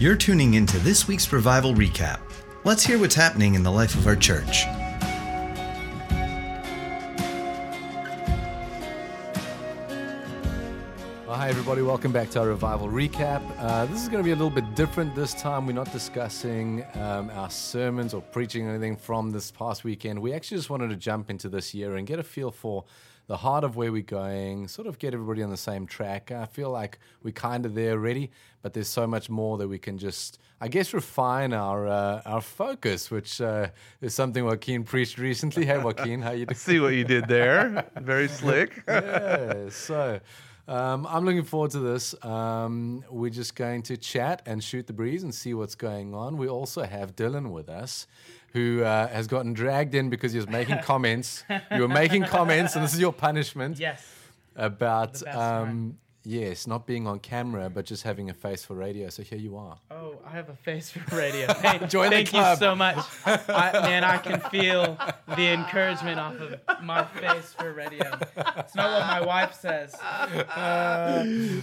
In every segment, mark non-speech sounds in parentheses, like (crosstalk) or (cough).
You're tuning into this week's revival recap. Let's hear what's happening in the life of our church. Well, hi, everybody. Welcome back to our revival recap. Uh, this is going to be a little bit different this time. We're not discussing um, our sermons or preaching anything from this past weekend. We actually just wanted to jump into this year and get a feel for the heart of where we're going, sort of get everybody on the same track. I feel like we're kind of there already, but there's so much more that we can just, I guess, refine our uh, our focus, which uh, is something Joaquin preached recently. Hey, Joaquin, how you (laughs) doing? See what you did there. Very slick. (laughs) yeah, so um, I'm looking forward to this. Um, we're just going to chat and shoot the breeze and see what's going on. We also have Dylan with us, who uh, has gotten dragged in because he was making (laughs) comments. You were making comments, and this is your punishment. Yes. About best um, yes, not being on camera, but just having a face for radio. So here you are. Oh, I have a face for radio. (laughs) Thank, Join the thank you so much. I, man, I can feel the encouragement off of my face for radio. It's not what my wife says. (laughs)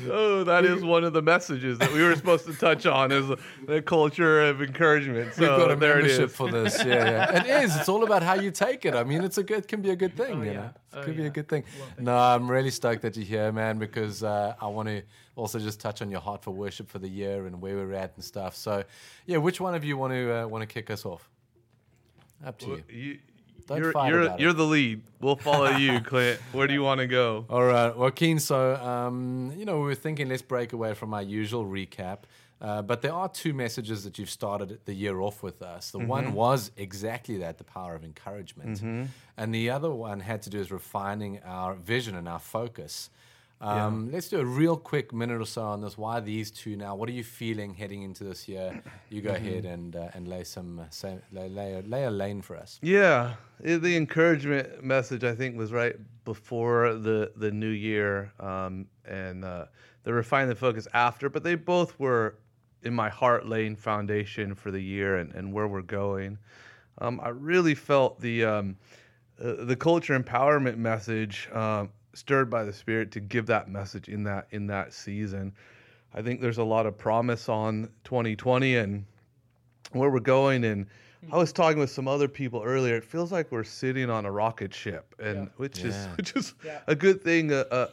Oh, that is one of the messages that we were supposed to touch on is the culture of encouragement. So We've got a there it membership is. for this. Yeah, yeah. It is. It's all about how you take it. I mean, it's a good, it can be a good thing, Oh, you yeah. know. It Oh, could be a good thing. Well, thank No, I'm really stoked that you're here, man, because uh, I want to also just touch on your heart for worship for the year and where we're at and stuff. So, yeah, which one of you want to uh, want to kick us off? Up to you. You, Don't you're fight you're, about it. you're the lead. We'll follow you, (laughs) Clint. Where do you want to go? All right, Joaquin. So, um, you know, we were thinking let's break away from our usual recap. Uh, but there are two messages that you've started the year off with us. The one was exactly that, the power of encouragement. And the other one had to do with refining our vision and our focus. Um, Let's do a real quick minute or so on this. Why these two now? What are you feeling heading into this year? You go ahead and uh, and lay some uh, say, lay, lay, a, lay a lane for us. Yeah, the encouragement message I think was right before the the new year, um, and uh, the refine the focus after. But they both were in my heart laying foundation for the year and, and where we're going. Um, I really felt the um, uh, the culture empowerment message um, stirred by the Spirit to give that message in that in that season. I think there's a lot of promise on 2020 and where we're going and I was talking with some other people earlier. It feels like we're sitting on a rocket ship, and Yeah. which is Yeah. which is Yeah. a good thing. Uh, uh,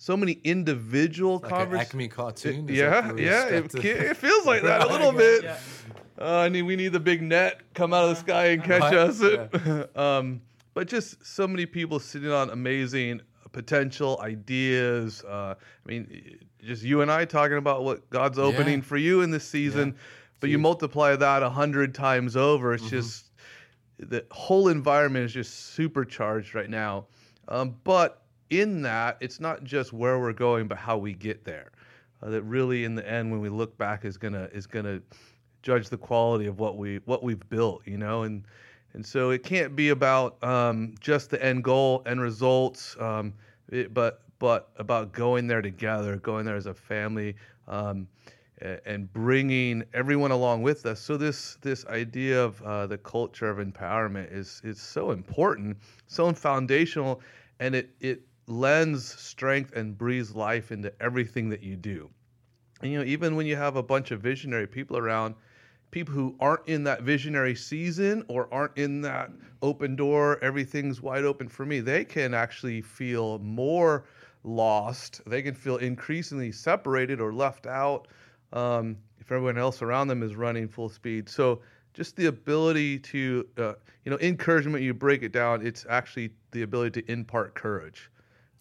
so many individual Like conversations. Acme cartoon. Is Yeah, yeah, it, it feels like that a (laughs) little bit. Yeah. Uh, I mean, we need the big net come out of the sky and catch Right, us. (laughs) um, but just so many people sitting on amazing potential ideas. Uh, I mean, just you and I talking about what God's opening for you in this season, but you multiply that a hundred times over. It's just the whole environment is just supercharged right now. Um, but in that, it's not just where we're going, but how we get there. Uh, that really, in the end, when we look back, is gonna is gonna judge the quality of what we what we've built. You know, and and so it can't be about um, just the end goal, end results, um, it, but but about going there together, going there as a family. Um, and bringing everyone along with us. So this this idea of uh, the culture of empowerment is is so important, so foundational, and it it lends strength and breathes life into everything that you do. And you know, even when you have a bunch of visionary people around, people who aren't in that visionary season or aren't in that open door, everything's wide open for me, they can actually feel more lost. They can feel increasingly separated or left out um, if everyone else around them is running full speed. So just the ability to, uh, you know, encouragement, you break it down, it's actually the ability to impart courage.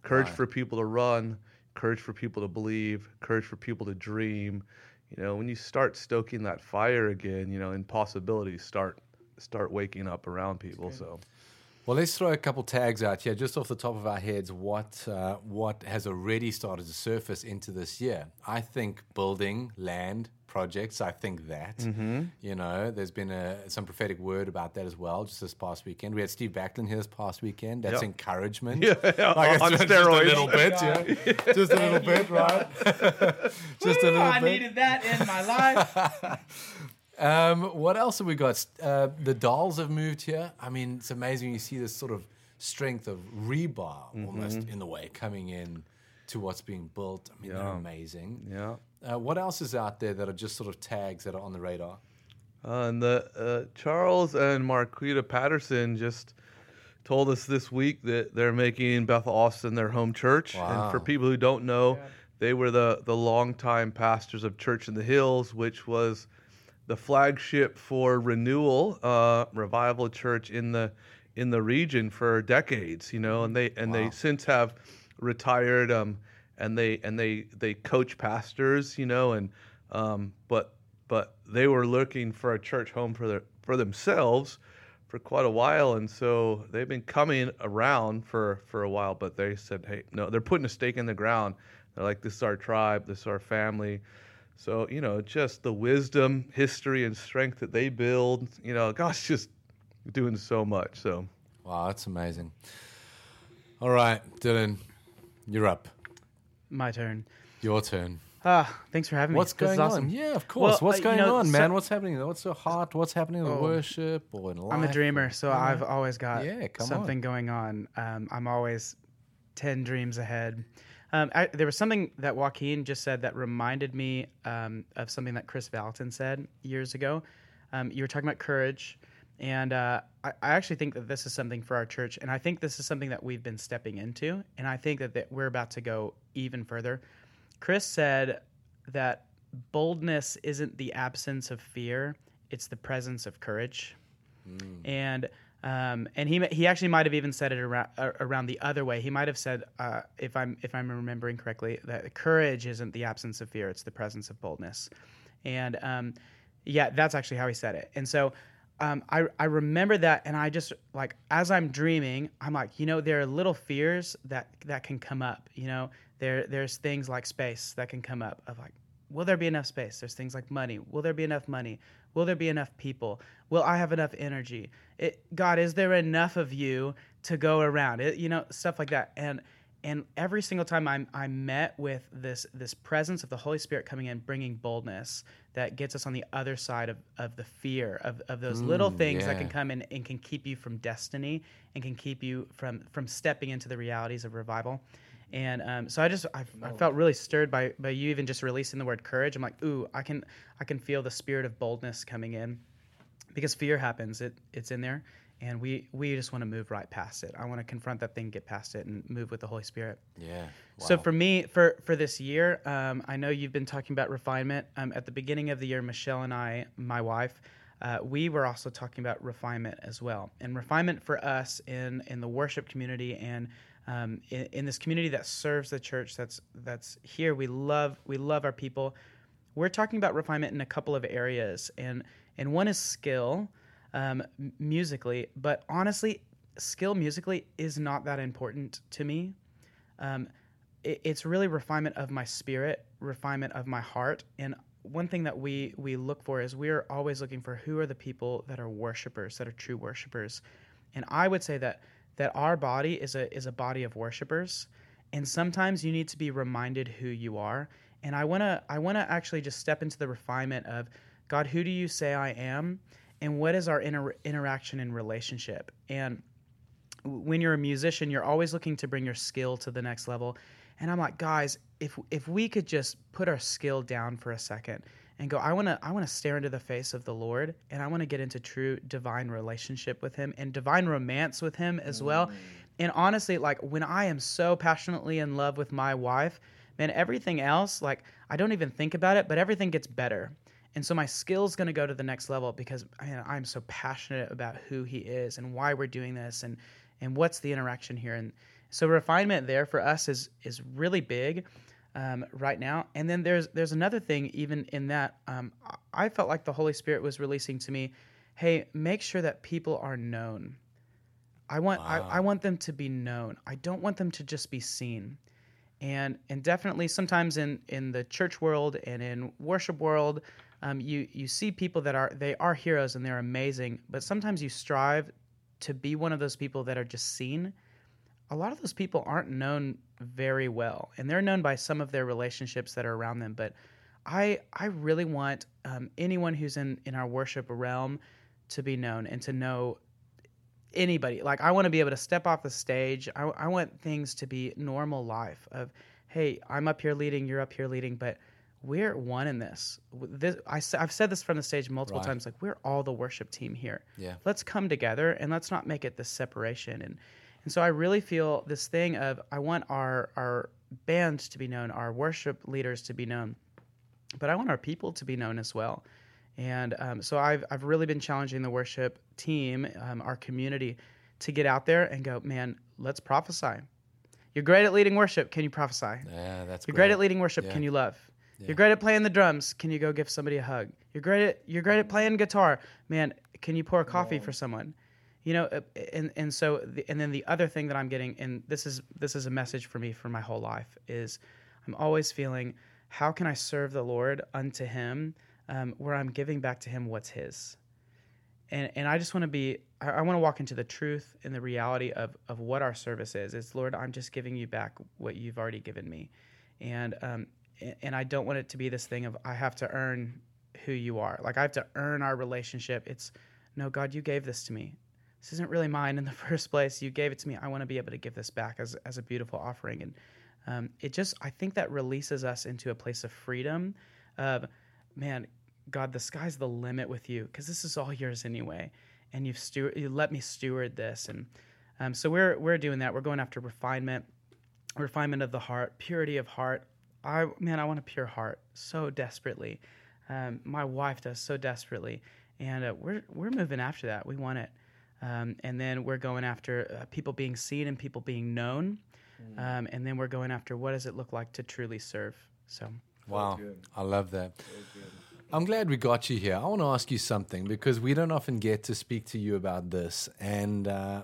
Courage Right. for people to run, courage for people to believe, courage for people to dream. You know, when you start stoking that fire again, you know, impossibilities start start waking up around people. So Well, let's throw a couple tags out here, just off the top of our heads. What uh, what has already started to surface into this year? I think building land projects. I think that Mm-hmm. you know, there's been a, some prophetic word about that as well. Just this past weekend, we had Steve Backlund here this past weekend. That's Yep. encouragement. (laughs) Yeah, Like, it's on just, steroids. (laughs) Just a little bit, yeah. (laughs) Just a little bit, right? just a little I bit. I needed that in my life. Um, what else have we got? Uh, the dolls have moved here. I mean, it's amazing. You see this sort of strength of rebar almost in the way coming in to what's being built. I mean, they're amazing. yeah, Uh, what else is out there that are just sort of tags that are on the radar? Uh, and the uh, Charles and Marquita Patterson just told us this week that they're making Bethel Austin their home church. And for people who don't know, they were the the longtime pastors of Church in the Hills, which was the flagship for Renewal uh, Revival Church in the in the region for decades. You know, and they and Wow. they since have retired. Um, and they and they they coach pastors. You know, and um, but but they were looking for a church home for their for themselves for quite a while and so they've been coming around for for a while but they said hey no they're putting a stake in the ground they're like this is our tribe this is our family so you know just the wisdom history and strength that they build you know god's just doing so much so Wow, that's amazing. All right, Dylan, you're up. My turn. Your turn. Ah, thanks for having me. What's This is going awesome. on? Yeah, of course. Well, What's uh, you going know, on, so- man? What's happening? What's your heart? What's happening in Oh. worship or in life? I'm a dreamer, so I've always got Yeah, come something on. going on. Um, I'm always 10 dreams ahead. Um, I, there was something that Joaquin just said that reminded me um, of something that Chris Valentin said years ago. Um, you were talking about courage, and uh, I, I actually think that this is something for our church, and I think this is something that we've been stepping into, and I think that, that we're about to go even further. Chris said that boldness isn't the absence of fear; it's the presence of courage and um, and he he actually might have even said it around uh, around the other way. He might have said, uh, if I'm if I'm remembering correctly, that courage isn't the absence of fear; it's the presence of boldness. And um, yeah, that's actually how he said it. And so um, I I remember that, and I just like as I'm dreaming, I'm like, you know, there are little fears that that can come up. You know, there there's things like space that can come up of like will there be enough space? There's things like money. Will there be enough money? Will there be enough people? Will i have enough energy? It, god is there enough of you to go around? It you know stuff like that. And and every single time I'm, I'm met with this this presence of the holy spirit coming in bringing boldness that gets us on the other side of, of the fear of, of those little Mm, things that can come in and can keep you from destiny and can keep you from from stepping into the realities of revival. And um, so I just I, I felt really stirred by by you even just releasing the word courage. I'm like, ooh, I can I can feel the spirit of boldness coming in, because fear happens. It it's in there, and we we just want to move right past it. I want to confront that thing, get past it, and move with the Holy Spirit. Yeah. So for me, for for this year, um, I know you've been talking about refinement. Um, at the beginning of the year, Michelle and I, my wife, uh, we were also talking about refinement as well. And refinement for us in in the worship community and um, in, in this community that serves the church, that's that's here. We love we love our people. We're talking about refinement in a couple of areas, and and one is skill, um, musically. But honestly, skill musically is not that important to me um, it, it's really refinement of my spirit, refinement of my heart. And one thing that we we look for is we are always looking for who are the people that are worshipers, that are true worshipers. And I would say that that our body is a is a body of worshipers. And sometimes you need to be reminded who you are. And I wanna I wanna actually just step into the refinement of God, who do you say I am? And what is our inter- interaction and relationship? And when you're a musician, you're always looking to bring your skill to the next level. And I'm like, guys, if if we could just put our skill down for a second and go, I want to I want to stare into the face of the Lord and I want to get into true divine relationship with him and divine romance with him as well. Mm. And honestly, like when I am so passionately in love with my wife, man, everything else, like I don't even think about it, but everything gets better. And so my skill's going to go to the next level because man, I'm so passionate about who he is and why we're doing this and and what's the interaction here. And so refinement there for us is is really big um, right now. And then there's there's another thing even in that um, I I felt like the Holy Spirit was releasing to me, hey, make sure that people are known. I want I, I want them to be known. I don't want them to just be seen and and definitely sometimes in in the church world and in worship world um, you you see people that are they are heroes and they're amazing but sometimes you strive to be one of those people that are just seen a lot of those people aren't known very well and they're known by some of their relationships that are around them but i i really want um, anyone who's in in our worship realm to be known and to know anybody. Like I want to be able to step off the stage. I, I want things to be normal life of, hey, I'm up here leading, you're up here leading, but we're one in this. this I, have said this from the stage multiple Right. times. Like we're all the worship team here. Yeah. Let's come together and let's not make it this separation. And and so I really feel this thing of I want our our band to be known, our worship leaders to be known, but I want our people to be known as well. And um, so I've I've really been challenging the worship team, um, our community, to get out there and go, man, let's prophesy. You're great at leading worship. Can you prophesy? Yeah, that's You're great at leading worship. Yeah. Can you love? You're great at playing the drums. Can you go give somebody a hug? You're great at you're great at playing guitar. Man, can you pour coffee for someone? You know, uh, and and so the, and then the other thing that I'm getting, and this is this is a message for me for my whole life, is I'm always feeling how can I serve the Lord unto Him, um, where I'm giving back to Him what's His and and I just want to be I, I want to walk into the truth and the reality of of what our service is. It's Lord, I'm just giving you back what you've already given me, and um and I don't want it to be this thing of I have to earn who you are. Like I have to earn our relationship. It's no God, you gave this to me. This isn't really mine in the (laughs) first place. You gave it to me. I want to be able to give this back as as a beautiful offering, and um, it just I think that releases us into a place of freedom. Of man, God, the sky's the limit with you because this is all yours anyway, and you've steward, you let me steward this, and um, so we're we're doing that. We're going after refinement, refinement of the heart, purity of heart. I man, I want a pure heart so desperately. Um, my wife does so desperately, and uh, we're we're moving after that. We want it, um, and then we're going after uh, people being seen and people being known, um, and then we're going after what does it look like to truly serve. So. Wow, I love that. I'm glad we got you here. I want to ask you something because we don't often get to speak to you about this. And, uh,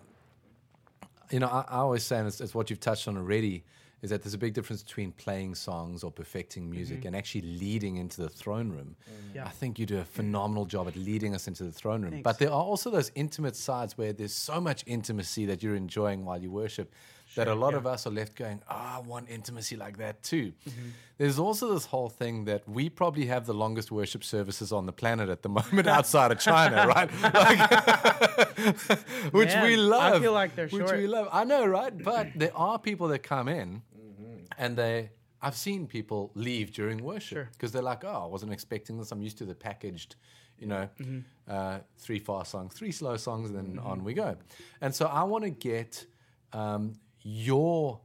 you know, I, I always say, and it's, it's what you've touched on already, is that there's a big difference between playing songs or perfecting music mm-hmm. and actually leading into the throne room. Mm. Yeah. I think you do a phenomenal job at leading us into the throne room. Thanks. But there are also those intimate sides where there's so much intimacy that you're enjoying while you worship that a lot of us are left going, oh, I want intimacy like that too. Mm-hmm. There's also this whole thing that we probably have the longest worship services on the planet at the moment (laughs) outside of China, (laughs) right? Like, (laughs) which we Man, I love. feel like they're Which short. we love. I know, right? But (clears throat) there are people that come in and they. I've seen people leave during worship because they're like, "Oh, I wasn't expecting this. I'm used to the packaged, you know, Mm-hmm. uh, three fast songs, three slow songs, and then on we go." And so I want to get um, your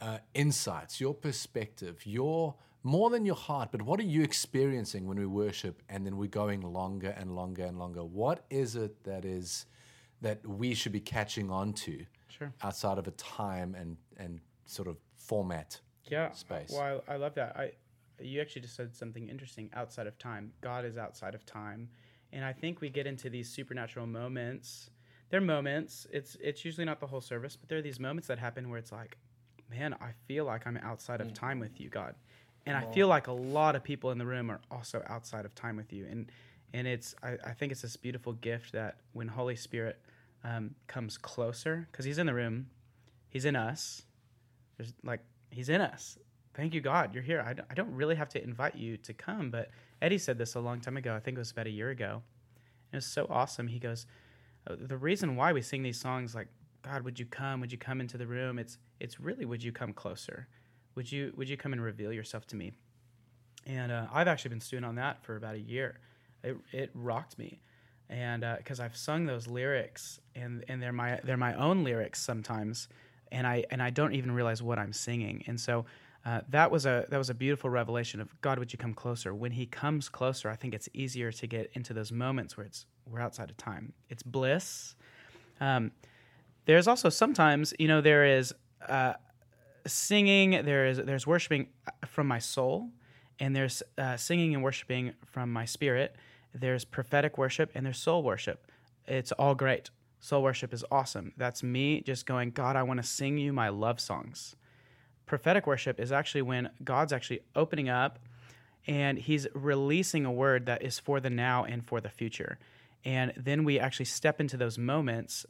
uh, insights, your perspective, your more than your heart, but what are you experiencing when we worship and then we're going longer and longer and longer? What is it that is that we should be catching on to Sure. outside of a time and and sort of format? yeah space. well I, I love that i you actually just said something interesting outside of time god is outside of time and i think we get into these supernatural moments they're moments. It's it's usually not the whole service but there are these moments that happen where it's like man i feel like i'm outside of time with you god. And i feel like a lot of people in the room are also outside of time with you. And and it's i, I think it's this beautiful gift that when holy spirit um, comes closer because he's in the room. He's in us. There's like he's in us. Thank you god you're here. I don't, I don't really have to invite you to come but eddie said this a long time ago. I think it was about a year ago. And it's so awesome. He goes "Uh, the reason why we sing these songs like god would you come? Would you come into the room? It's it's really would you come closer? Would you would you come and reveal yourself to me? And uh, I've actually been stewing on that for about a year. It, it rocked me, and because I've sung those lyrics, and and they're my they're my own lyrics sometimes, and I and I don't even realize what I'm singing, and so. Uh, that was a that was a beautiful revelation of God. Would you come closer? When He comes closer, I think it's easier to get into those moments where it's we're outside of time. It's bliss. Um, there's also sometimes, you know, there is uh, singing, there is there's worshiping from my soul, and there's uh, singing and worshiping from my spirit. There's prophetic worship and there's soul worship. It's all great. Soul worship is awesome. That's me just going, God, I want to sing you my love songs. Prophetic worship is actually when God's actually opening up and he's releasing a word that is for the now and for the future. And then we actually step into those moments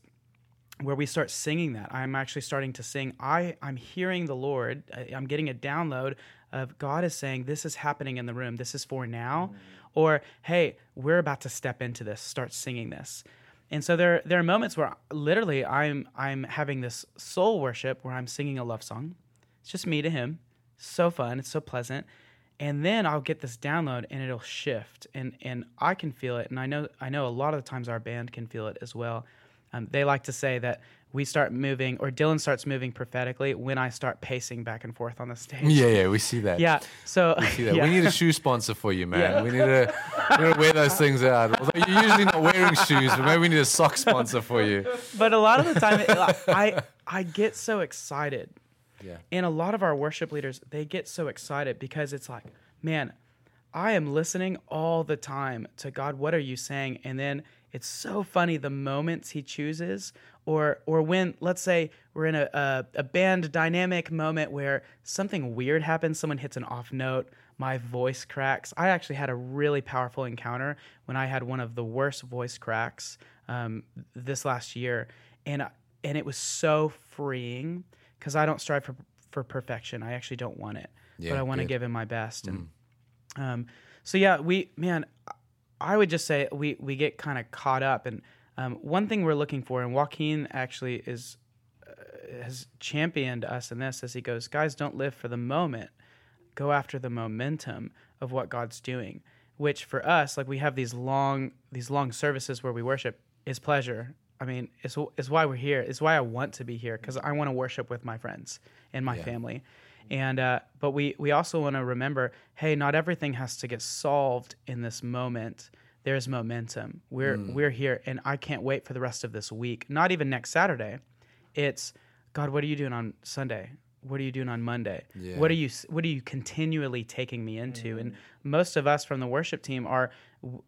where we start singing that. I'm actually starting to sing. I, I'm hearing the Lord. I'm getting a download of God is saying, This is happening in the room. This is for now. Mm. Or, hey, we're about to step into this. Start singing this. And so there, there are moments where literally I'm, I'm having this soul worship where I'm singing a love song. It's just me to him. So fun. It's so pleasant. and then I'll get this download and it'll shift and and I can feel it and I know I know a lot of the times our band can feel it as well. Um, they like to say that we start moving or Dylan starts moving prophetically when I start pacing back and forth on the stage. Yeah, yeah, we see that. Yeah. So We see that. yeah. (laughs) We need a shoe sponsor for you, man. We need to, we need to wear those things out. Although you're usually not wearing shoes, but maybe we need a sock sponsor for you. but a lot of the time it, (laughs) I I get so excited. And a lot of our worship leaders, they get so excited because it's like, man, I am listening all the time to God, what are you saying? And then it's so funny the moments he chooses or or when let's say we're in a, a, a band dynamic moment where something weird happens, someone hits an off note, my voice cracks. I actually had a really powerful encounter when I had one of the worst voice cracks um, this last year, and and it was so freeing because I don't strive for for perfection. I actually don't want it, yeah, but I want to give him my best. And um, so yeah, we man, I would just say we we get kind of caught up, and um, one thing we're looking for, and Joaquin actually is uh, has championed us in this as he goes, guys, don't live for the moment, go after the momentum of what God's doing. Which for us, like we have these long these long services where we worship is pleasure. I mean, it's it's why we're here. It's why I want to be here because I want to worship with my friends and my family. And uh, but we we also want to remember, hey, not everything has to get solved in this moment. There's momentum. We're we're here, and I can't wait for the rest of this week. Not even next Saturday. It's God. What are you doing on Sunday? What are you doing on Monday? Yeah. What are you What are you continually taking me into? And most of us from the worship team are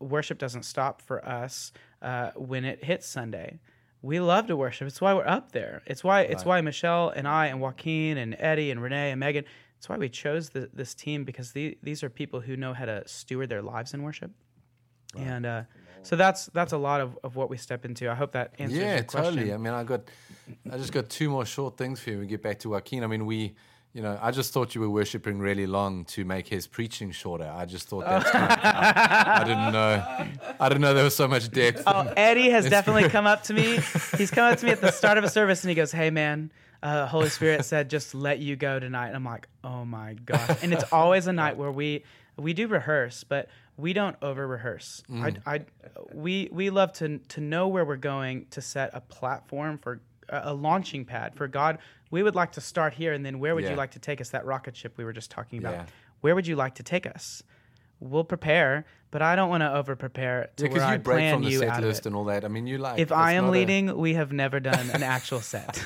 worship doesn't stop for us uh, when it hits Sunday. We love to worship. It's why we're up there. It's why it's why Michelle and I and Joaquin and Eddie and Renee and Megan. It's why we chose the, this team because the, these are people who know how to steward their lives in worship. And uh, so that's that's a lot of, of what we step into. I hope that answers yeah, your question. totally. I mean, I got, I just got two more short things for you. We get back to Joaquin. I mean, we, you know, I just thought you were worshiping really long to make his preaching shorter. I just thought that's (laughs) kind of, I didn't know, I didn't know there was so much depth. Oh, Eddie has definitely come up to me. He's come up to me at the start of a service and he goes, "Hey, man, uh, Holy Spirit said just let you go tonight." And I'm like, "Oh my gosh!" And it's always a night where we we do rehearse, but we don't over rehearse. I, I we we love to to know where we're going to set a platform for a launching pad for God. We would like to start here, and then where would Yeah. you like to take us? That rocket ship we were just talking about. Yeah. Where would you like to take us? We'll prepare, but I don't want to over prepare to where because I you break plan from the you set out of list it. and all that. I mean, you like. If I am not a- leading, we have never done an actual (laughs) set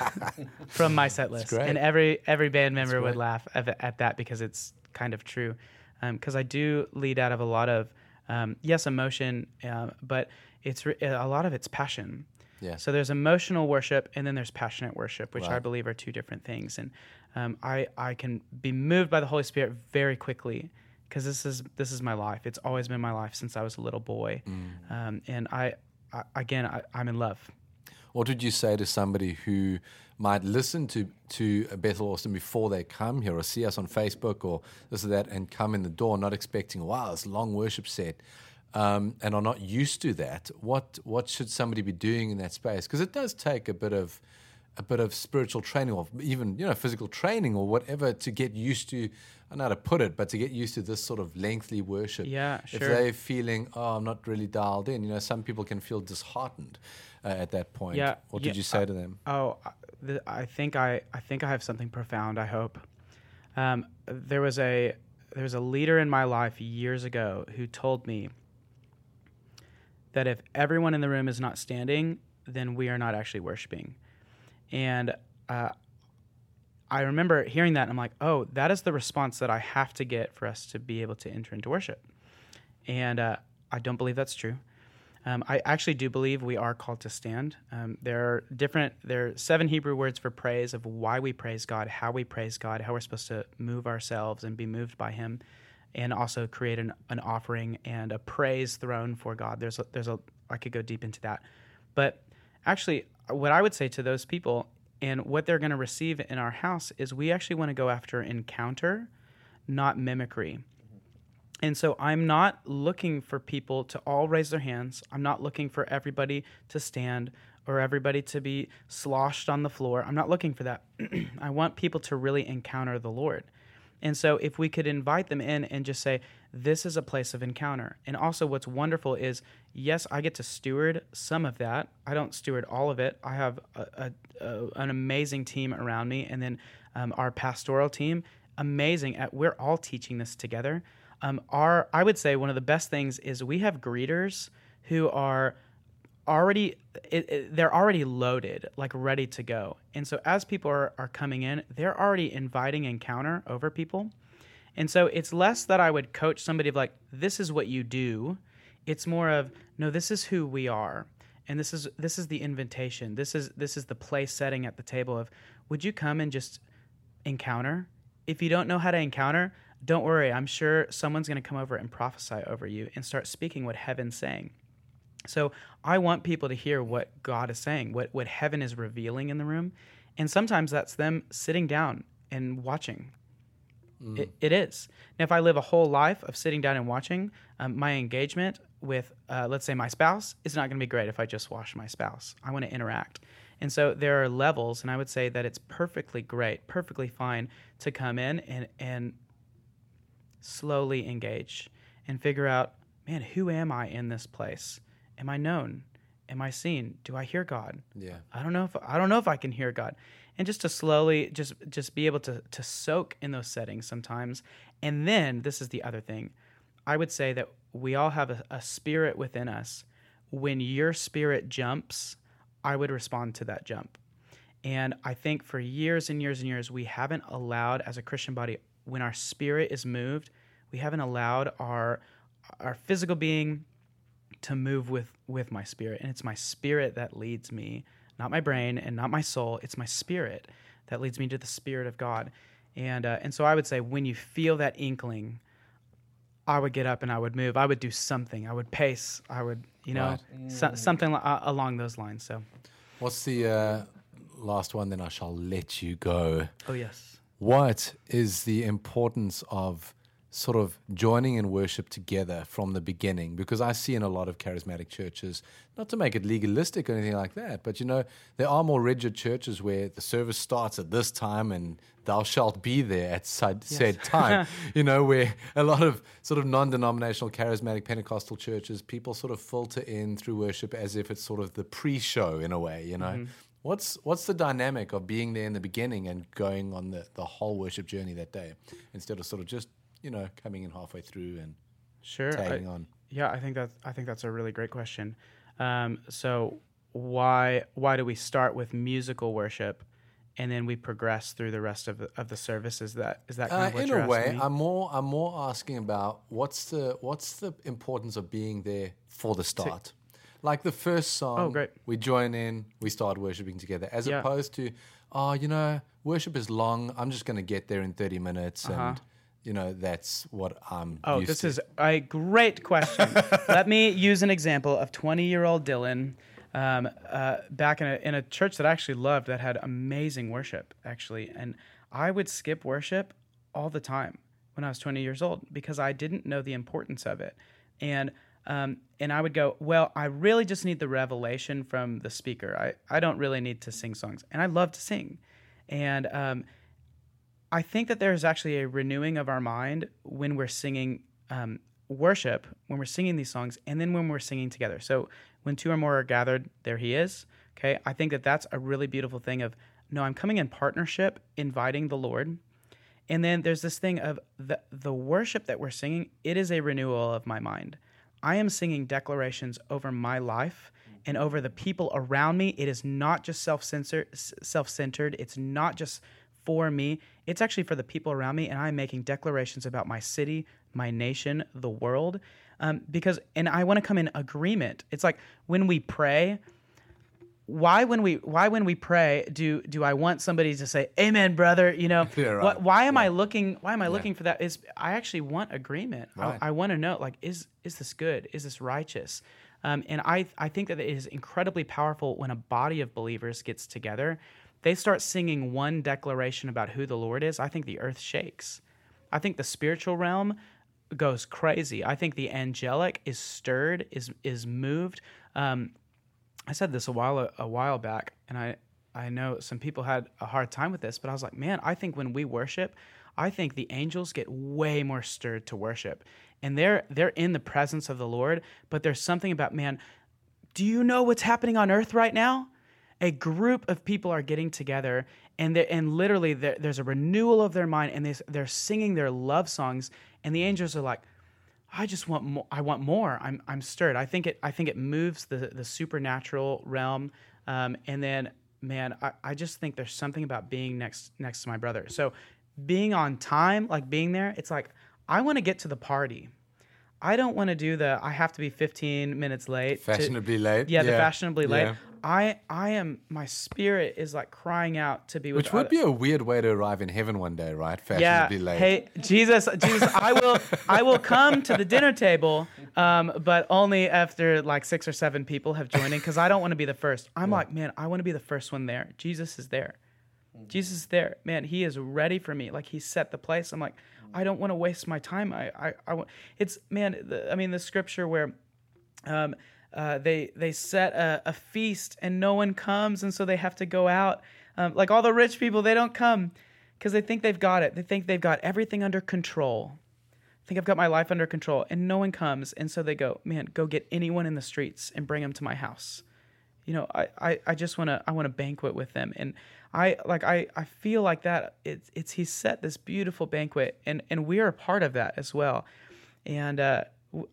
from my set list, and every every band member would laugh at, at that because it's kind of true. Because I do lead out of a lot of um, yes emotion, uh, but it's re- a lot of it's passion. Yeah. So there's emotional worship, and then there's passionate worship, which I believe are two different things. And um, I I can be moved by the Holy Spirit very quickly because this is this is my life. It's always been my life since I was a little boy, Mm. um, and I, I again I, I'm in love. What would you say to somebody who might listen to to Bethel Austin before they come here, or see us on Facebook, or this or that, and come in the door not expecting, wow, this long worship set, um, and are not used to that? What what should somebody be doing in that space? Because it does take a bit of a bit of spiritual training, or even you know physical training, or whatever, to get used to. I don't know how to put it, but to get used to this sort of lengthy worship. Yeah, sure. If they're feeling, oh, I'm not really dialed in, you know, some people can feel disheartened uh, at that point. Yeah, What yeah, did you say to them? Oh, I- I think I I think I have something profound. I hope. Um, there was a there was a leader in my life years ago who told me that if everyone in the room is not standing, then we are not actually worshiping. And uh, I remember hearing that, and I'm like, oh, that is the response that I have to get for us to be able to enter into worship. And uh, I don't believe that's true. Um, I actually do believe we are called to stand. Um, there are different, there are seven Hebrew words for praise of why we praise God, how we praise God, how we're supposed to move ourselves and be moved by Him, and also create an, an offering and a praise throne for God. There's a, there's a, I could go deep into that. But actually, what I would say to those people and what they're going to receive in our house is we actually want to go after encounter, not mimicry. And so I'm not looking for people to all raise their hands. I'm not looking for everybody to stand or everybody to be sloshed on the floor. I'm not looking for that. (clears throat) I want people to really encounter the Lord. And so if we could invite them in and just say, this is a place of encounter. And also, what's wonderful is, yes, I get to steward some of that. I don't steward all of it. I have a, a, a, an amazing team around me, and then um, our pastoral team, amazing. At, we're all teaching this together. Um, our, I would say, one of the best things is we have greeters who are already it, it, they're already loaded like ready to go. And so as people are, are coming in they're already inviting encounter over people. And so it's less that i would coach somebody of like this is what you do. It's more of no this is who we are. And this is this is the invitation. This is this is the place setting at the table of would you come and just encounter? If you don't know how to encounter don't worry. I'm sure someone's going to come over and prophesy over you and start speaking what heaven's saying so I want people to hear what God is saying, what, what heaven is revealing in the room. And sometimes that's them sitting down and watching. Mm. It, it is. Now, if I live a whole life of sitting down and watching, um, my engagement with, uh, let's say, my spouse is not going to be great if I just watch my spouse. I want to interact. And so there are levels, and I would say that it's perfectly great, perfectly fine to come in and, and slowly engage and figure out, man, who am I in this place? Am I known? Am I seen? Do I hear God? Yeah. I don't know if I don't know if I can hear God. And just to slowly just just be able to to soak in those settings sometimes. And then this is the other thing. I would say that we all have a, a spirit within us. When your spirit jumps, I would respond to that jump. And I think for years and years and years, we haven't allowed, as a Christian body, when our spirit is moved, we haven't allowed our our physical being, to move with with my spirit. And it's my spirit that leads me not my brain and not my soul it's my spirit that leads me to the spirit of god. And uh, and so i would say when you feel that inkling i would get up and i would move. I would do something. I would pace. I would you know right. so, something uh, along those lines. So what's the uh, last one? Then i shall let you go. Oh yes. What is the importance of sort of joining in worship together from the beginning because I see in a lot of charismatic churches, not to make it legalistic or anything like that, but you know, there are more rigid churches where the service starts at this time and thou shalt be there at said, yes. said time. (laughs) you know, where a lot of sort of non denominational charismatic Pentecostal churches, people sort of filter in through worship as if it's sort of the pre show in a way, you know. Mm-hmm. What's what's the dynamic of being there in the beginning and going on the, the whole worship journey that day instead of sort of just you know, coming in halfway through and sure tagging I, on? Yeah, I think that's I think that's a really great question. Um, so why why do we start with musical worship? and then we progress through the rest of the, of the service. Is that is that kind uh, of what in you're a way? Me? I'm more I'm more asking about what's the what's the importance of being there for the start. Like the first song, oh, great. we join in, we start worshiping together, as yeah. opposed to, oh, you know, worship is long. I'm just going to get there in 30 minutes uh-huh. and you know, that's what I'm. Oh, this to. is a great question. (laughs) Let me use an example of 20 year old Dylan. Um, uh, back in a, in a church that I actually loved that had amazing worship, actually. And I would skip worship all the time when I was 20 years old because I didn't know the importance of it. And um, and I would go, well, I really just need the revelation from the speaker. I, I don't really need to sing songs. And I love to sing. And um, I think that there's actually a renewing of our mind when we're singing um, worship, when we're singing these songs, and then when we're singing together. So when two or more are gathered, there he is. Okay, I think that that's a really beautiful thing of no, I'm coming in partnership, inviting the Lord. And then there's this thing of the the worship that we're singing, it is a renewal of my mind. I am singing declarations over my life and over the people around me. It is not just self-centered, self-centered. It's not just for me. It's actually for the people around me, and I'm making declarations about my city, my nation, the world. Um, because, and I want to come in agreement. It's like when we pray, why when we why when we pray do do I want somebody to say amen brother you know (laughs) yeah, right. why am yeah. I looking why am I yeah. looking for that is I actually want agreement right. I, I want to know like is is this good is this righteous um, and I I think that it is incredibly powerful when a body of believers gets together they start singing one declaration about who the Lord is, I think the earth shakes. I think the spiritual realm goes crazy. I think the angelic is stirred, is is moved. Um, I said this a while a while back, and I I know some people had a hard time with this, but I was like, man, I think when we worship, I think the angels get way more stirred to worship. And they're they're in the presence of the Lord, but there's something about man, do you know what's happening on earth right now? A group of people are getting together and they and literally there, there's a renewal of their mind and they, they're singing their love songs and the angels are like I just want more. I want more. I'm I'm stirred. I think it. I think it moves the the supernatural realm. Um, and then, man, I, I just think there's something about being next next to my brother. So, being on time, like being there, it's like I want to get to the party. I don't want to do the I have to be 15 minutes late. to- Fashionably late. yeah, the Yeah. fashionably late. Yeah. I I am my spirit is like crying out to be with Which would other- be a weird way to arrive in heaven one day, right? yeah. Fashionably late. Hey, Jesus, Jesus, I will, I will come to the dinner table, um, but only after like six or seven people have joined in, because I don't want to be the first. I'm like, man, I want to be the first one there. Jesus is there. Jesus is there, man. He is ready for me. Like he set the place. I'm like, I don't want to waste my time. I, I, I want. It's man. The, I mean, the scripture where um, uh, they they set a, a feast and no one comes, and so they have to go out. Um, like all the rich people, they don't come because they think they've got it. They think they've got everything under control. I think I've got my life under control, and no one comes, and so they go, man, go get anyone in the streets and bring them to my house. You know, I, I, I just want to I want to banquet with them, and I like I, I feel like that. It's it's he's set this beautiful banquet, and and we are a part of that as well, and uh,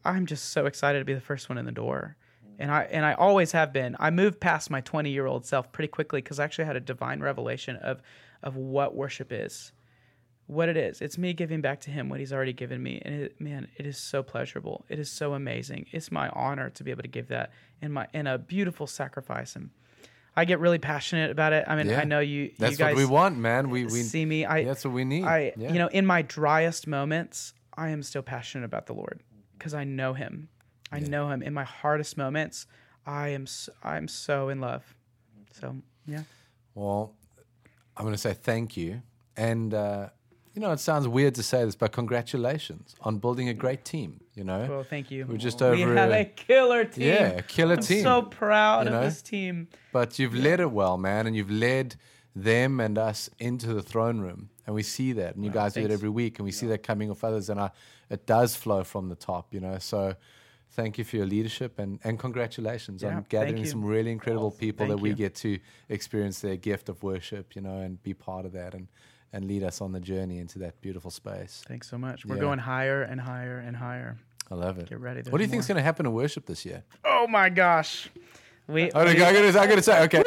I'm just so excited to be the first one in the door, and I and I always have been. I moved past my 20 year old self pretty quickly because I actually had a divine revelation of of what worship is what it is. It's me giving back to him what he's already given me. And it, man, it is so pleasurable. It is so amazing. It's my honor to be able to give that in my in a beautiful sacrifice. And I get really passionate about it. I mean, Yeah. I know you That's you guys what we want, man. We we see me. I that's what we need. I Yeah. you know, in my driest moments, I am still passionate about the Lord because I know him. I know him. In my hardest moments, I am s- I'm so in love. So, yeah. Well, I'm going to say thank you. And, uh, you know, it sounds weird to say this, but congratulations on building a great team, you know? Well, thank you. We're just we over have a- a killer team. Yeah, a killer I'm team. so proud you know? of this team. But you've led it well, man, and you've led them and us into the throne room. And we see that. And you guys do it every week. And we see that coming off others. And I, it does flow from the top, you know? So thank you for your leadership and, and congratulations Yeah, on thank gathering some really incredible people Thank that we you. get to experience their gift of worship, you know, and be part of that and, and lead us on the journey into that beautiful space. Thanks so much. We're Yeah. going higher and higher and higher. I love it. Get ready, What do you think is going to happen to worship this year? Oh my gosh. We, I we- gotta, I gotta say, okay.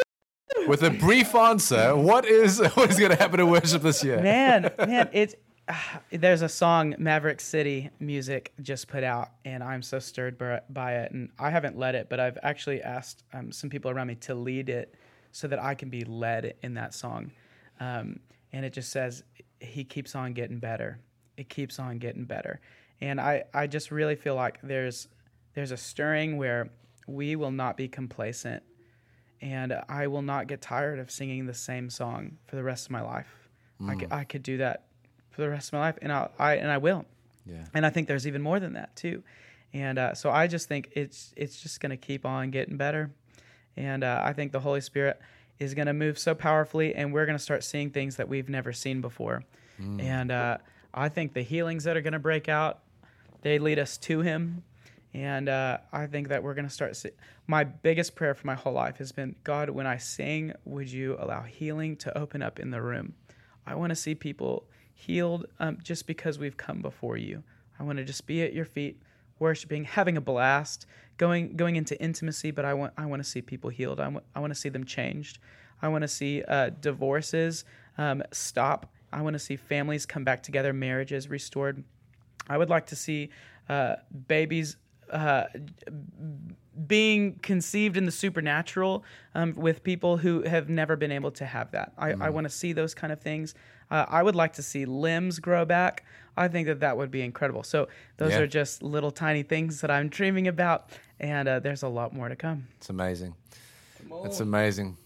With a brief answer, what is (laughs) what is going to happen to worship this year? man, man, it's (sighs) there's a song Maverick City Music just put out, and I'm so stirred by, it. And I haven't led it, but I've actually asked um, some people around me to lead it so that I can be led in that song. Um, and it just says, "He keeps on getting better. It keeps on getting better." And I, I just really feel like there's there's a stirring where we will not be complacent and I will not get tired of singing the same song for the rest of my life. I, could, I could do that for the rest of my life, and I, I and I will. Yeah. And I think there's even more than that too. And uh, so I just think it's it's just going to keep on getting better. And uh, I think the Holy Spirit is going to move so powerfully, and we're going to start seeing things that we've never seen before. And uh, I think the healings that are going to break out, they lead us to Him. And uh, I think that we're going to start. See- my biggest prayer for my whole life has been God, when I sing, would you allow healing to open up in the room? I want to see people healed um, just because we've come before you. I want to just be at your feet, worshiping, having a blast, going going into intimacy. But I want I want to see people healed. I want I want to see them changed. I want to see uh, divorces um, stop. I want to see families come back together, marriages restored. I would like to see uh, babies uh, being conceived in the supernatural um, with people who have never been able to have that. I, I want to see those kind of things. Uh, I would like to see limbs grow back. I think that that would be incredible. So those Yeah. are just little tiny things that I'm dreaming about, and uh, there's a lot more to come. It's amazing. It's amazing.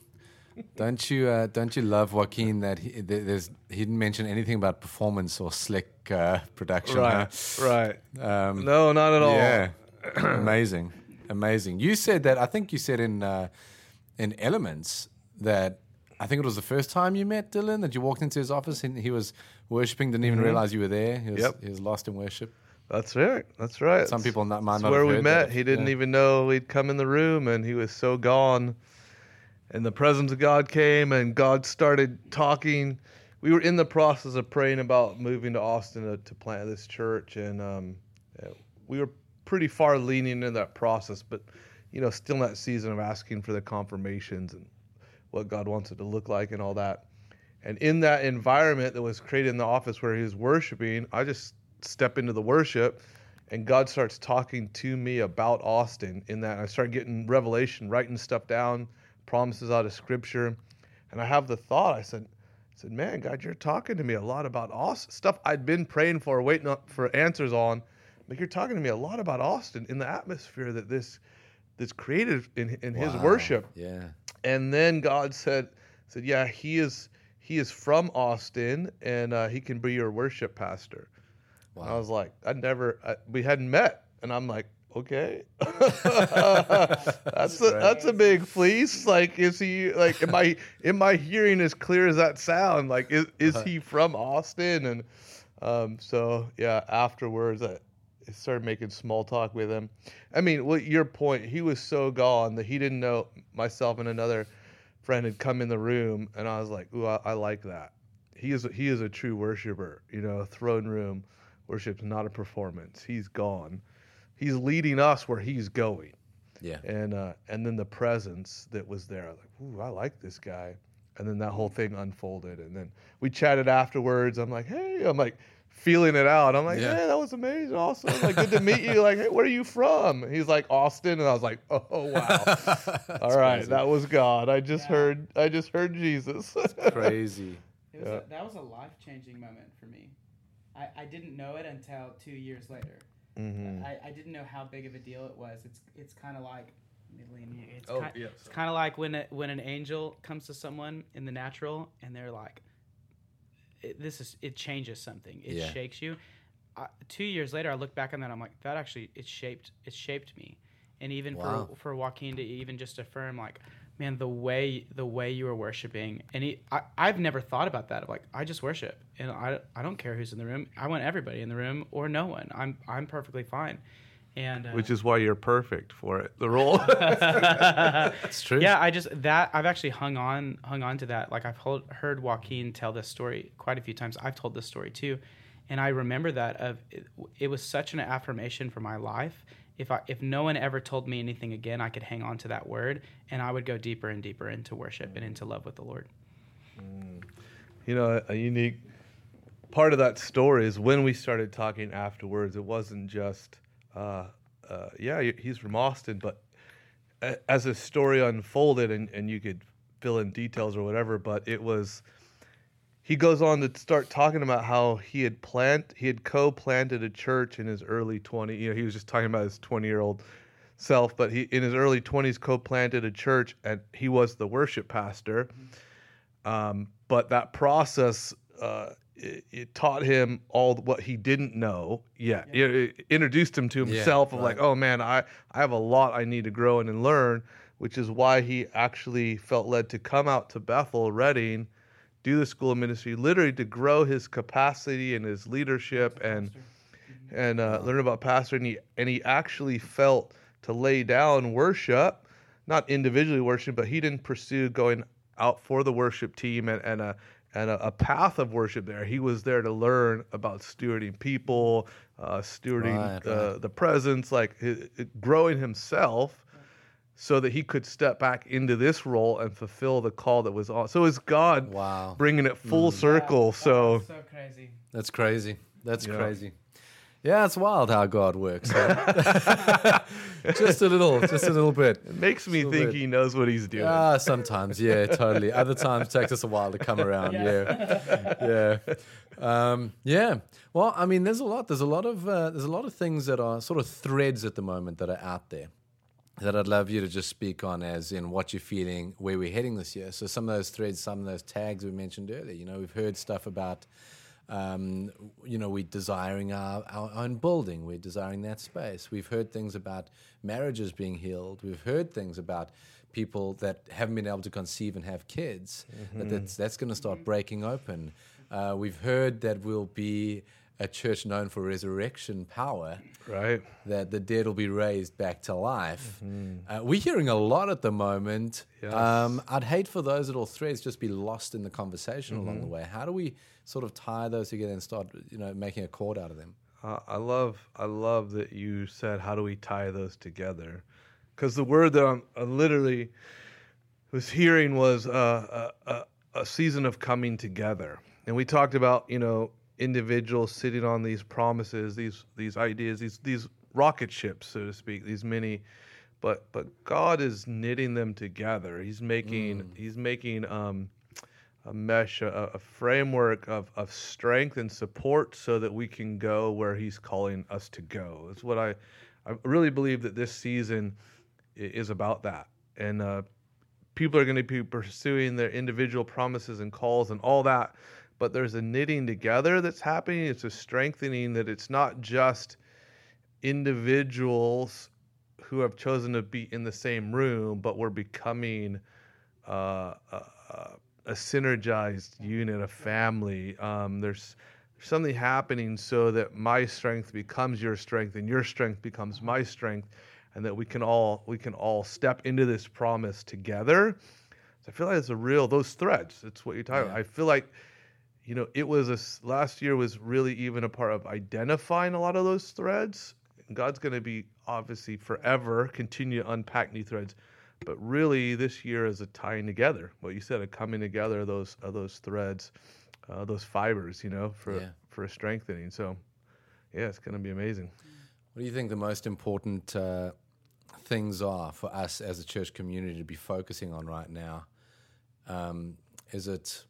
Don't you uh, don't you love Joaquin that he, there- there's he didn't mention anything about performance or slick uh, production? Right, right. Um, No, not at all. Yeah, (clears throat) amazing, amazing. You said that I think you said in uh, in Elements that I think it was the first time you met Dylan that you walked into his office and he was worshiping, didn't even realize you were there. He was, Mm-hmm. Yep. he was lost in worship. That's right. That's right. Some people not, might not where we met. that. He didn't Yeah. even know we'd come in the room, and he was so gone. And the presence of God came, and God started talking. We were in the process of praying about moving to Austin to, to plant this church, and um, we were pretty far leaning in that process, but you know, still in that season of asking for the confirmations and what God wants it to look like and all that. And in that environment that was created in the office where he was worshiping, I just step into the worship and God starts talking to me about Austin in that I start getting revelation, writing stuff down, promises out of scripture. And I have the thought, I said, I said, man, God, you're talking to me a lot about Austin. Stuff I'd been praying for, waiting up for answers on. Like you're talking to me a lot about Austin in the atmosphere that this that's created in in his worship. Yeah. And then God said, said, yeah, he is he is from Austin and uh, he can be your worship pastor. And I was like, I never, I, we hadn't met, and I'm like, okay, (laughs) that's a, that's a big fleece. Like, is he like, am I am I hearing as clear as that sound? Like, is is he from Austin? And um, so yeah, afterwards, I started making small talk with him. I mean, what your point? He was so gone that he didn't know myself and another friend had come in the room, and I was like, ooh, I, I like that. He is he is a true worshiper. You know, throne room worship's not a performance. He's gone. He's leading us where he's going. Yeah. And uh, and then the presence that was there, I was like, ooh, I like this guy. And then that whole thing unfolded. And then we chatted afterwards. I'm like, hey, I'm like feeling it out. I'm like, Yeah. hey, that was amazing. Awesome. Like, good to meet you. Like, hey, where are you from? He's like, Austin. And I was like, oh, wow. (laughs) All right. crazy. That was God. I just Yeah. heard, I just heard Jesus. Crazy. (laughs) It was Yeah. a, that was a life changing moment for me. I, I didn't know it until two years later. Mhm. I, I didn't know how big of a deal it was. It's it's kind of like Midley, it's Oh, kind, yeah, it's kind of like when a, when an angel comes to someone in the natural and they're like, it, "This is it changes something. It Yeah. shakes you." I, two years later, I look back on that. I'm like, that actually it shaped it shaped me, and even Wow. for for Joaquin to even just affirm like. Man, the way the way you were worshiping, and he, I, I've never thought about that. Like, I just worship, and I, I don't care who's in the room. I want everybody in the room or no one. I'm I'm perfectly fine. And uh, Which is why you're perfect for it, the role. (laughs) It's true. yeah, I just that I've actually hung on hung on to that. Like I've hold, heard Joaquin tell this story quite a few times. I've told this story too, and I remember that of it, it was such an affirmation for my life. If I if no one ever told me anything again, I could hang on to that word, and I would go deeper and deeper into worship and into love with the Lord. you know, a unique part of that story is when we started talking afterwards. It wasn't just, uh, uh, yeah, he's from Austin, but as the story unfolded, and, and you could fill in details or whatever, but it was. He goes on to start talking about how he had plant he had co-planted a church in his early 20 you know he was just talking about his 20 year old self but he in his early 20s co-planted a church and he was the worship pastor um, but that process uh, it, it taught him all what he didn't know yet. It, it introduced him to Yeah, himself of like, oh man, I, I have a lot I need to grow in and learn, which is why he actually felt led to come out to Bethel, Redding, do the school of ministry, literally to grow his capacity and his leadership and and uh, learn about pastor. And he and he actually felt to lay down worship, not individually worship, but he didn't pursue going out for the worship team and, and a and a, a path of worship there. He was there to learn about stewarding people, uh, stewarding Right, uh, right. the presence, like hi- hi- growing himself. So that he could step back into this role and fulfill the call that was on. So is God Wow. bringing it full circle? So so crazy. That's crazy. That's Yeah. crazy. Yeah, it's wild how God works. huh? (laughs) just a little, just a little bit. it makes me think bit. he knows what he's doing. Ah, sometimes, yeah, totally. Other times takes us a while to come around. Yeah, yeah, um, yeah. Well, I mean, there's a lot. There's a lot of uh, there's a lot of things that are sort of threads at the moment that are out there that I'd love you to just speak on, as in what you're feeling, where we're heading this year. So some of those threads, some of those tags we mentioned earlier. You know, we've heard stuff about Um, you know, we're desiring our, our own building. We're desiring that space. We've heard things about marriages being healed. We've heard things about people that haven't been able to conceive and have kids. That that's, that's going to start breaking open. Uh, we've heard that we'll be a church known for resurrection power Right. that the dead will be raised back to life. Uh, we're hearing a lot at the moment. Yes. Um, I'd hate for those little threads just be lost in the conversation along the way. How do we sort of tie those together and start, you know, making a chord out of them? Uh, I love I love that you said how do we tie those together, because the word that I'm, I literally was hearing was uh, a, a, a season of coming together, and we talked about you know individuals sitting on these promises, these these ideas, these these rocket ships, so to speak, these many, but but God is knitting them together. He's making He's making um, a mesh, a, a framework of, of strength and support so that we can go where he's calling us to go. It's what I, I really believe that this season is about that. And uh, people are going to be pursuing their individual promises and calls and all that. But there's a knitting together that's happening. It's a strengthening that it's not just individuals who have chosen to be in the same room, but we're becoming uh, a, a synergized unit, a family. Um, there's, something happening so that my strength becomes your strength, and your strength becomes my strength, and that we can all we can all step into this promise together. So I feel like it's a real those threads. It's what you're talking about. I feel like you know it was a last year was really even a part of identifying a lot of those threads. And God's going to be obviously forever continue to unpack new threads but really this year is a tying together what you said a coming together of those of those threads uh, those fibers you know for Yeah. for a strengthening so yeah it's going to be amazing What do you think the most important uh, things are for us as a church community to be focusing on right now? Um, is it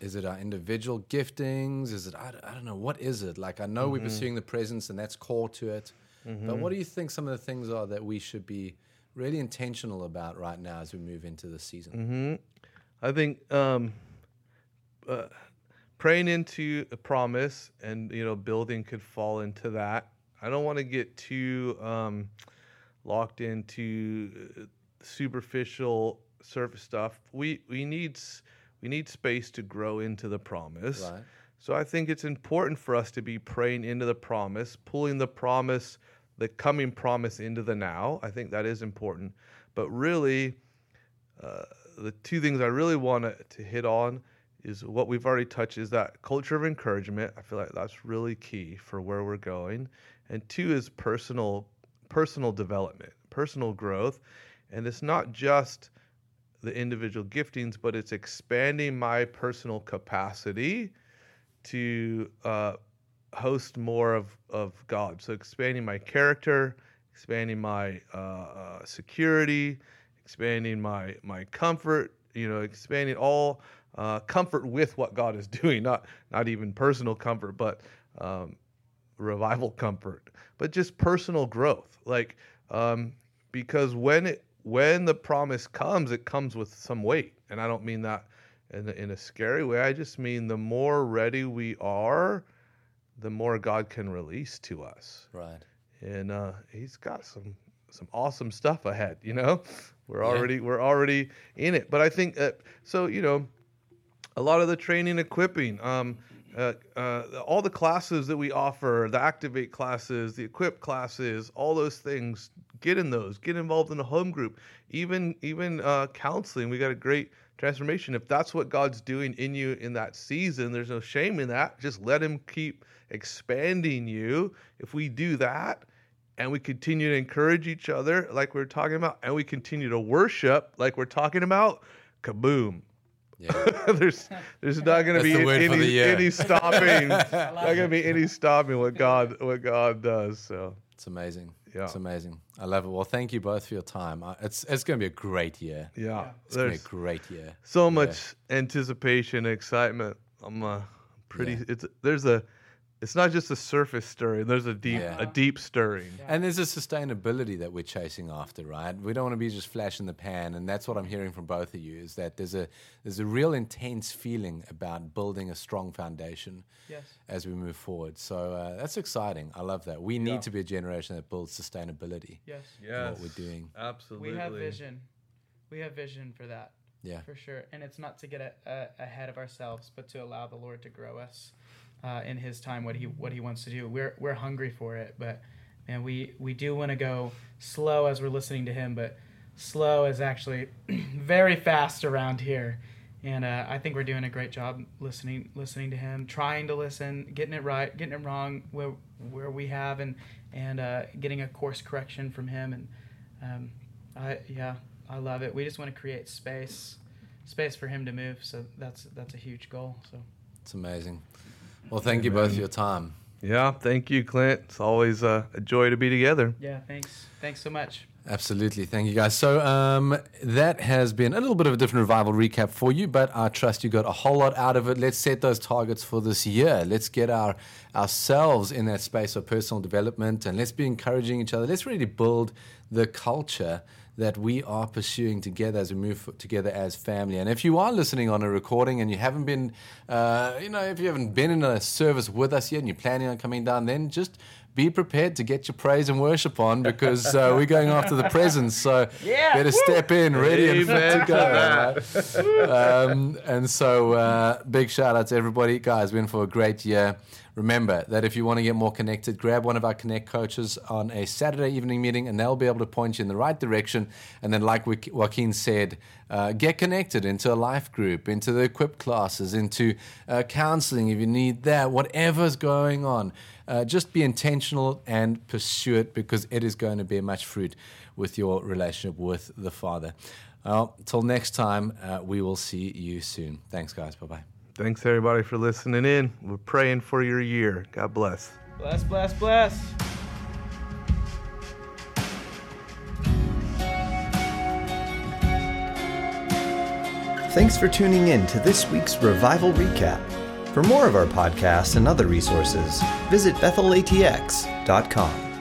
is it our individual giftings? Is it I, I don't know what is it? Like I know we're pursuing the presence and that's core to it, but what do you think some of the things are that we should be really intentional about right now as we move into the season? i think um uh, praying into a promise and you know building could fall into that i don't want to get too um locked into uh, superficial surface stuff we we need we need space to grow into the promise Right. So I think it's important for us to be praying into the promise, pulling the promise, the coming promise into the now. I think that is important. But really, uh, the two things I really want to, hit on is what we've already touched is that culture of encouragement. I feel like that's really key for where we're going. And two is personal personal development, personal growth. And it's not just the individual giftings, but it's expanding my personal capacity to uh, host more of, of God. So expanding my character, expanding my uh, uh, security, expanding my my comfort. You know, expanding all uh, comfort with what God is (laughs) doing. Not not even personal comfort, but um, revival comfort, but just personal growth. Like um, because when it when the promise comes, it comes with some weight, and I don't mean that in in a scary way. I just mean the more ready we are, the more God can release to us, Right. and uh, He's got some some awesome stuff ahead. You know, (laughs) we're already we're already in it, but I think uh, so. You know, a lot of the training equipping um, uh, uh, all the classes that we offer the activate classes the equip classes all those things get in those get involved in a home group even even uh, counseling we got a great transformation if that's what god's doing in you in that season there's no shame in that just let him keep expanding you if we do that and we continue to encourage each other like we're talking about and we continue to worship like we're talking about kaboom Yeah. (laughs) there's there's not going to be word for the any any stopping. (laughs) not going to be any stopping what God what God does. So It's amazing. Yeah. It's amazing. I love it. Well, thank you both for your time. It's it's going to be a great year. yeah, It's going to be a great year. so much anticipation, excitement. I'm uh, pretty. Yeah. It's there's a it's not just a surface stirring. There's a deep Yeah. a deep stirring. And there's a sustainability that we're chasing after, right? We don't want to be just flash in the pan, and that's what I'm hearing from both of you. Is that there's a there's a real intense feeling about building a strong foundation Yes. as we move forward. So uh, that's exciting. I love that. We need to be a generation that builds sustainability. Yes. in what we're doing. Absolutely. We have vision. We have vision for that. Yeah. For sure. And it's not to get a, a, ahead of ourselves, but to allow the Lord to grow us uh, in His time, what He what He wants to do. We're we're hungry for it, but man, we we do want to go slow as we're listening to Him, but slow is actually (clears throat) very fast around here. And uh, I think we're doing a great job listening listening to Him, trying to listen, getting it right, getting it wrong where where we have, and and uh, getting a course correction from Him. And um, I yeah, I love it. We just want to create space, space for him to move. So that's that's a huge goal. So It's amazing. Well, thank you both for your time. Yeah, thank you, Clint. It's always uh, a joy to be together. yeah, thanks, thanks so much. Absolutely. Thank you, guys. So, um, that has been a little bit of a different revival recap for you, but I trust you got a whole lot out of it. Let's set those targets for this year. Let's get our ourselves in that space of personal development and let's be encouraging each other. Let's really build the culture that we are pursuing together as we move together as family. And if you are listening on a recording and you haven't been, uh, you know, if you haven't been in a service with us yet and you're planning on coming down, then just be prepared to get your praise and worship on because uh, we're going after the presence. So (laughs) Yeah, better step in, ready and fit to to go. (laughs) right? um, and so, uh, big shout out to everybody, guys. We're in for a great year. Remember that if you want to get more connected, grab one of our Connect coaches on a Saturday evening meeting, and they'll be able to point you in the right direction. And then, like Joaqu- Joaquin said, uh, get connected into a life group, into the equipped classes, into uh, counseling if you need that, whatever's going on. Uh, just be intentional and pursue it because it is going to bear much fruit with your relationship with the Father. Well, till next time, uh, we will see you soon. Thanks, guys. Bye bye. Thanks, everybody, for listening in. We're praying for your year. God bless. Bless, bless, bless. Thanks for tuning in to this week's Revival Recap. For more of our podcasts and other resources, visit bethelatx.com.